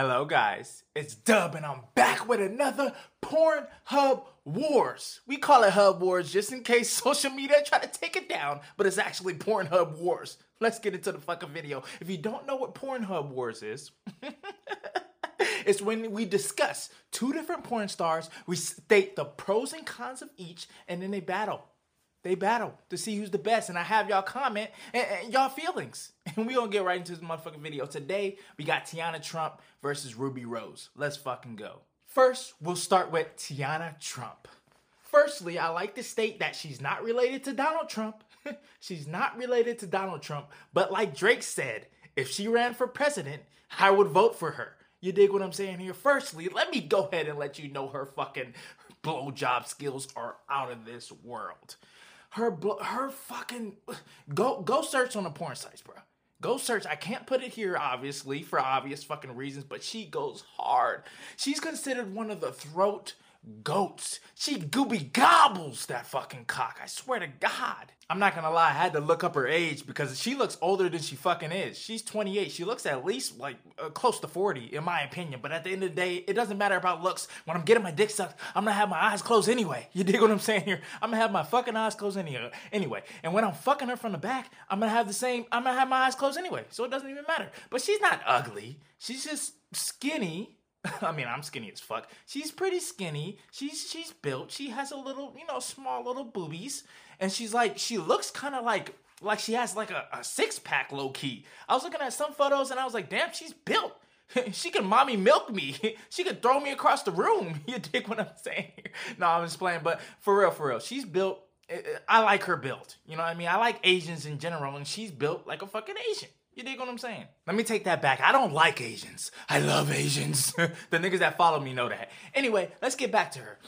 Hello, guys. It's Dub, and I'm back with another Pornhub Wars. We call it Hub Wars just in case social media try to take it down, but it's actually Pornhub Wars. Let's get into the fucking video. If you don't know what Pornhub Wars is, it's when we discuss two different porn stars, we state the pros and cons of each, and then they battle. They battle to see who's the best, and I have y'all comment and, and y'all feelings. And we gonna get right into this motherfucking video. Today, we got Teanna Trump versus Rubi Rose. Let's fucking go. First, we'll start with Teanna Trump. Firstly, I like to state that she's not related to Donald Trump. she's not related to Donald Trump, but like Drake said, if she ran for president, I would vote for her. You dig what I'm saying here? Firstly, let me go ahead and let you know her fucking blowjob skills are out of this world. Her her fucking go go search on the porn sites, bro. Go search. I can't put it here, obviously, for obvious fucking reasons, but she goes hard. She's considered one of the throat goats. She gooby gobbles that fucking cock. I swear to God. I'm not gonna lie, I had to look up her age because she looks older than she fucking is. She's 28. She looks at least like uh, close to 40, in my opinion. But at the end of the day, it doesn't matter about looks. When I'm getting my dick sucked, I'm gonna have my eyes closed anyway. You dig what I'm saying here? I'm gonna have my fucking eyes closed anyway. Anyway, and when I'm fucking her from the back, I'm gonna have the same. I'm gonna have my eyes closed anyway. So it doesn't even matter. But she's not ugly. She's just skinny I mean, I'm skinny as fuck. She's pretty skinny. She's she's built. She has a little, you know, small little boobies, and she's like, she looks kind of like like she has like a, a six pack low key. I was looking at some photos and I was like, damn, she's built. she can mommy milk me. she can throw me across the room. You dig what I'm saying? no, I'm just playing. But for real, for real, she's built. I like her built. You know what I mean? I like Asians in general, and she's built like a fucking Asian. You dig what I'm saying? Let me take that back. I don't like Asians. I love Asians. the niggas that follow me know that. Anyway, let's get back to her.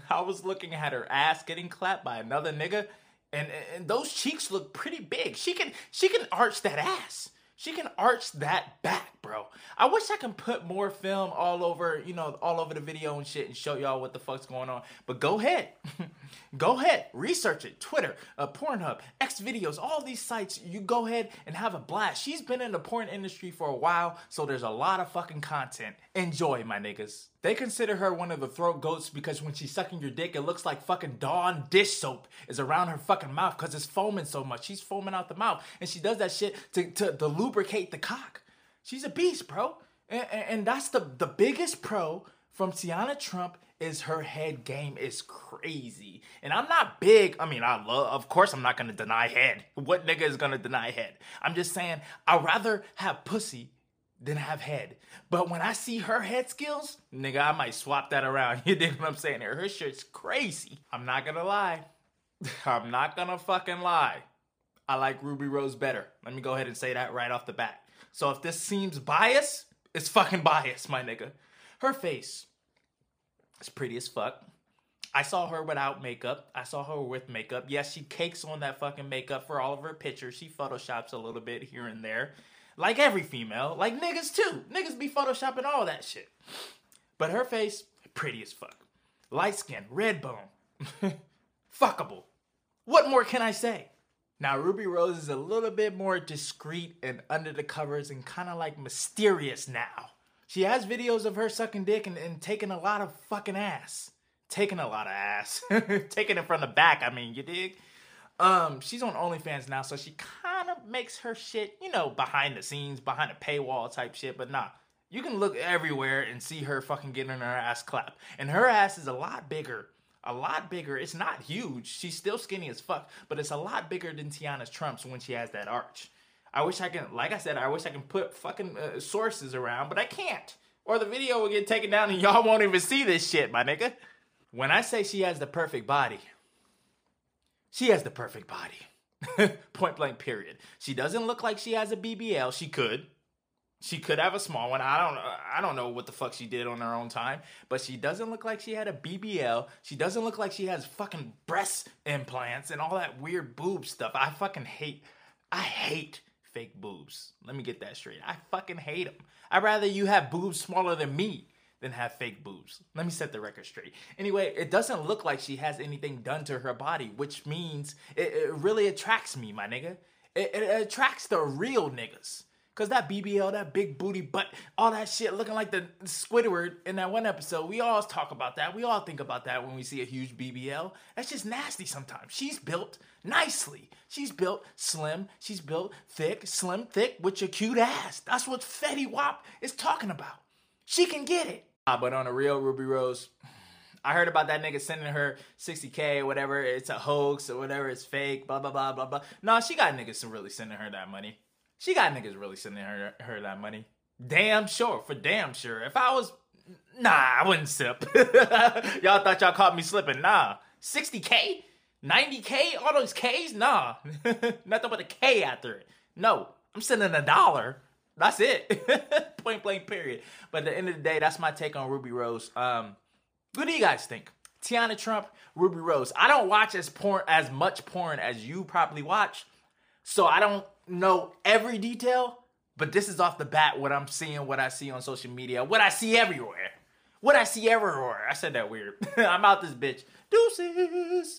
I was looking at her ass getting clapped by another nigga, and, and those cheeks look pretty big. She can she can arch that ass. She can arch that back, bro. I wish I can put more film all over, you know, all over the video and shit and show y'all what the fuck's going on. But go ahead. go ahead. Research it. Twitter, uh, Pornhub, X videos, all these sites. You go ahead and have a blast. She's been in the porn industry for a while, so there's a lot of fucking content. Enjoy, my niggas. They consider her one of the throat goats because when she's sucking your dick, it looks like fucking Dawn dish soap is around her fucking mouth because it's foaming so much. She's foaming out the mouth. And she does that shit to, to, to lubricate the cock. She's a beast, bro. And, and, that's the, the biggest pro from Teanna Trump is her head game is crazy. And I'm not big. I mean, I love, of course, I'm not gonna deny head. What nigga is gonna deny head? I'm just saying, I'd rather have pussy than have head. But when I see her head skills, nigga, I might swap that around. You dig what I'm saying here? Her shit's crazy. I'm not gonna lie. I'm not gonna fucking lie. I like Rubi Rose better. Let me go ahead and say that right off the bat. So if this seems bias, it's fucking bias, my nigga. Her face is pretty as fuck. I saw her without makeup. I saw her with makeup. Yes, she cakes on that fucking makeup for all of her pictures. She photoshops a little bit here and there. Like every female, like niggas too. Niggas be photoshopping all that shit. But her face, pretty as fuck. Light skin, red bone. Fuckable. What more can I say? Now, Rubi Rose is a little bit more discreet and under the covers and kind of like mysterious now. She has videos of her sucking dick and, and taking a lot of fucking ass. Taking a lot of ass. taking it from the back, I mean, you dig? Um, she's on OnlyFans now, so she kind of makes her shit, you know, behind the scenes, behind a paywall type shit. But nah, you can look everywhere and see her fucking getting her ass clapped, and her ass is a lot bigger, a lot bigger. It's not huge. She's still skinny as fuck, but it's a lot bigger than Teanna's Trump's when she has that arch. I wish I can, like I said, I wish I can put fucking uh, sources around, but I can't. Or the video will get taken down and y'all won't even see this shit, my nigga. When I say she has the perfect body, she has the perfect body. Point blank, period. She doesn't look like she has a BBL. She could. She could have a small one. I don't I don't know what the fuck she did on her own time, but she doesn't look like she had a BBL. She doesn't look like she has fucking breast implants and all that weird boob stuff. I fucking hate I hate fake boobs. Let me get that straight. I fucking hate them. I'd rather you have boobs smaller than me than have fake boobs. Let me set the record straight. Anyway, it doesn't look like she has anything done to her body, which means it, it really attracts me, my nigga. It, it, attracts the real niggas. Cause that BBL, that big booty butt, all that shit looking like the Squidward in that one episode. We all talk about that. We all think about that when we see a huge BBL. That's just nasty sometimes. She's built nicely. She's built slim. She's built thick, slim, thick with your cute ass. That's what Fetty Wap is talking about. She can get it. Ah, but on a real Rubi Rose, I heard about that nigga sending her 60K or whatever. It's a hoax or whatever. It's fake, blah, blah, blah, blah, blah. No, she got niggas really sending her that money. She got niggas really sending her her that money. Damn sure, for damn sure. If I was, nah, I wouldn't sip. y'all thought y'all caught me slipping. Nah, 60k, 90k, all those K's. Nah, nothing but a K after it. No, I'm sending a dollar. That's it. Point blank. Period. But at the end of the day, that's my take on Rubi Rose. Um, what do you guys think? Teanna Trump, Rubi Rose. I don't watch as porn as much porn as you probably watch, so I don't know every detail, but this is off the bat what I'm seeing, what I see on social media, what I see everywhere. What I see everywhere. I said that weird. I'm out this bitch. Deuces.